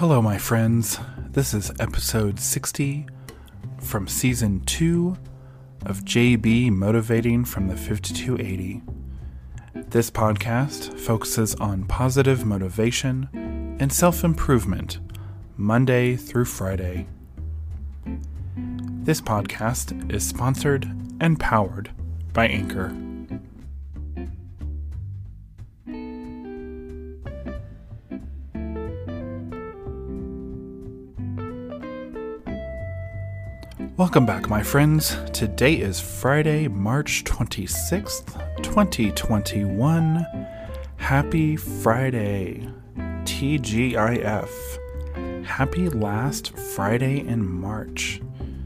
Hello, my friends. This is episode 60 from season 2 of JB Motivating from the 5280. This podcast focuses on positive motivation and self improvement Monday through Friday. This podcast is sponsored and powered by Anchor. Welcome back, my friends. Today is Friday, March 26th, 2021. Happy Friday. TGIF. Happy last Friday in March.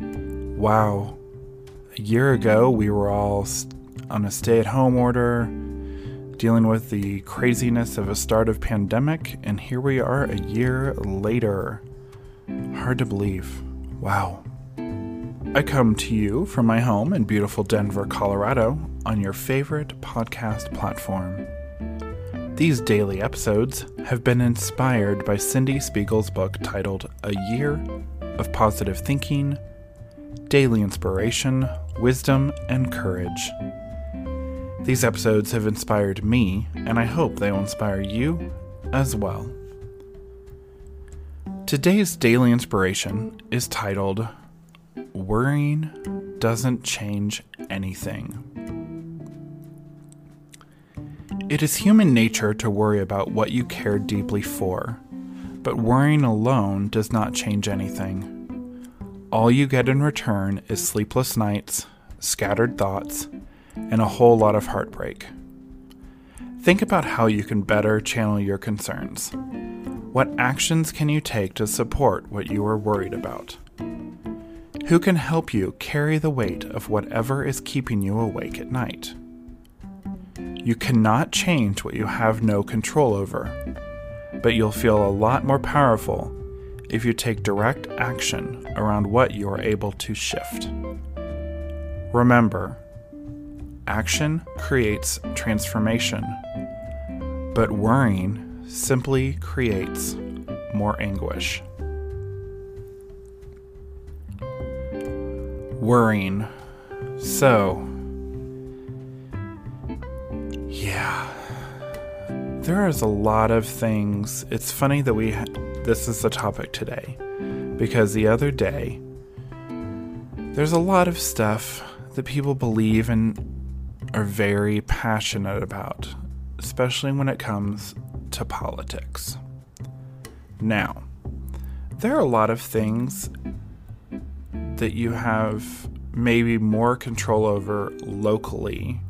Wow. A year ago, we were all on a stay at home order, dealing with the craziness of a start of pandemic, and here we are a year later. Hard to believe. Wow. I come to you from my home in beautiful Denver, Colorado, on your favorite podcast platform. These daily episodes have been inspired by Cyndie Spiegel's book titled A Year of Positive Thinking, Daily Inspiration, Wisdom, and Courage. These episodes have inspired me, and I hope they will inspire you as well. Today's daily inspiration is titled Worrying doesn't change anything. It is human nature to worry about what you care deeply for, but worrying alone does not change anything. All you get in return is sleepless nights, scattered thoughts, and a whole lot of heartbreak. Think about how you can better channel your concerns. What actions can you take to support what you are worried about? Who can help you carry the weight of whatever is keeping you awake at night. You cannot change what you have no control over, but you'll feel a lot more powerful if you take direct action around what you are able to shift. Remember, action creates transformation, but worrying simply creates more anguish. Worrying. So, yeah. There is a lot of things. It's funny that we ha- this is the topic today because the other day there's a lot of stuff that people believe and are very passionate about, especially when it comes to politics. Now, there are a lot of things that you have maybe more control over locally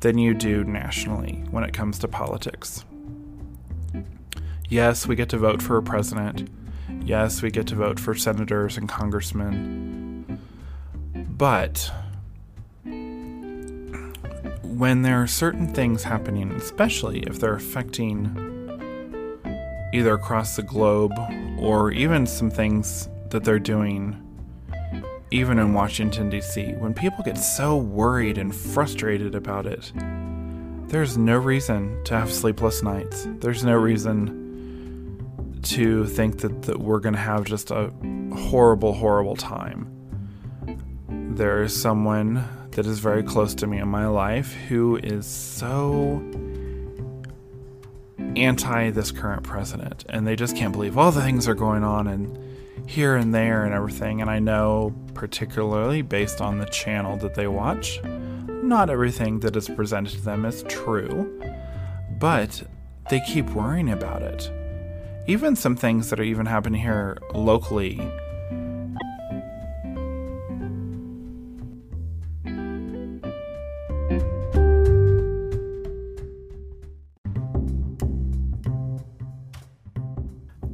than you do nationally when it comes to politics. Yes, we get to vote for a president. Yes, we get to vote for senators and congressmen. But when there are certain things happening, especially if they're affecting either across the globe or even some things that they're doing even in Washington, D.C., when people get so worried and frustrated about it, there's no reason to have sleepless nights. There's no reason to think that, that we're going to have just a horrible, horrible time. There is someone that is very close to me in my life who is so anti this current president, and they just can't believe all the things are going on and here and there and everything. And I know, particularly based on the channel that they watch, not everything that is presented to them is true, but they keep worrying about it. Even some things that are even happening here locally.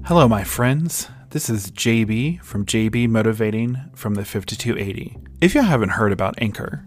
Hello, my friends. This is JB from JB Motivating from the 5280. If you haven't heard about Anchor,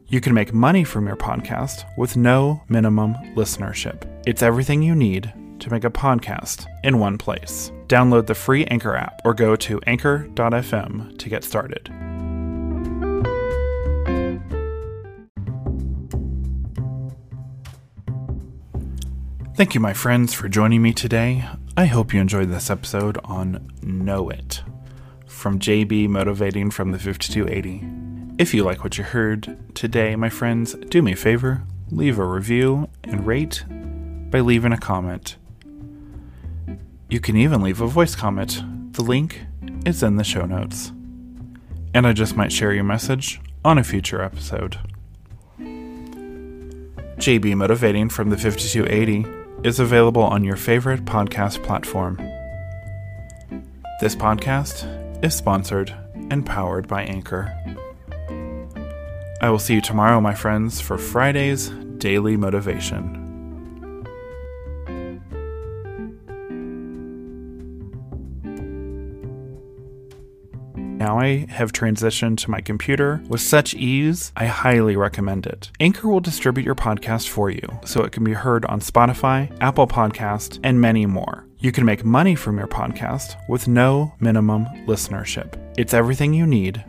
You can make money from your podcast with no minimum listenership. It's everything you need to make a podcast in one place. Download the free Anchor app or go to anchor.fm to get started. Thank you, my friends, for joining me today. I hope you enjoyed this episode on Know It from JB Motivating from the 5280. If you like what you heard today, my friends, do me a favor leave a review and rate by leaving a comment. You can even leave a voice comment. The link is in the show notes. And I just might share your message on a future episode. JB Motivating from the 5280 is available on your favorite podcast platform. This podcast is sponsored and powered by Anchor. I will see you tomorrow, my friends, for Friday's Daily Motivation. Now I have transitioned to my computer with such ease, I highly recommend it. Anchor will distribute your podcast for you, so it can be heard on Spotify, Apple Podcast, and many more. You can make money from your podcast with no minimum listenership. It's everything you need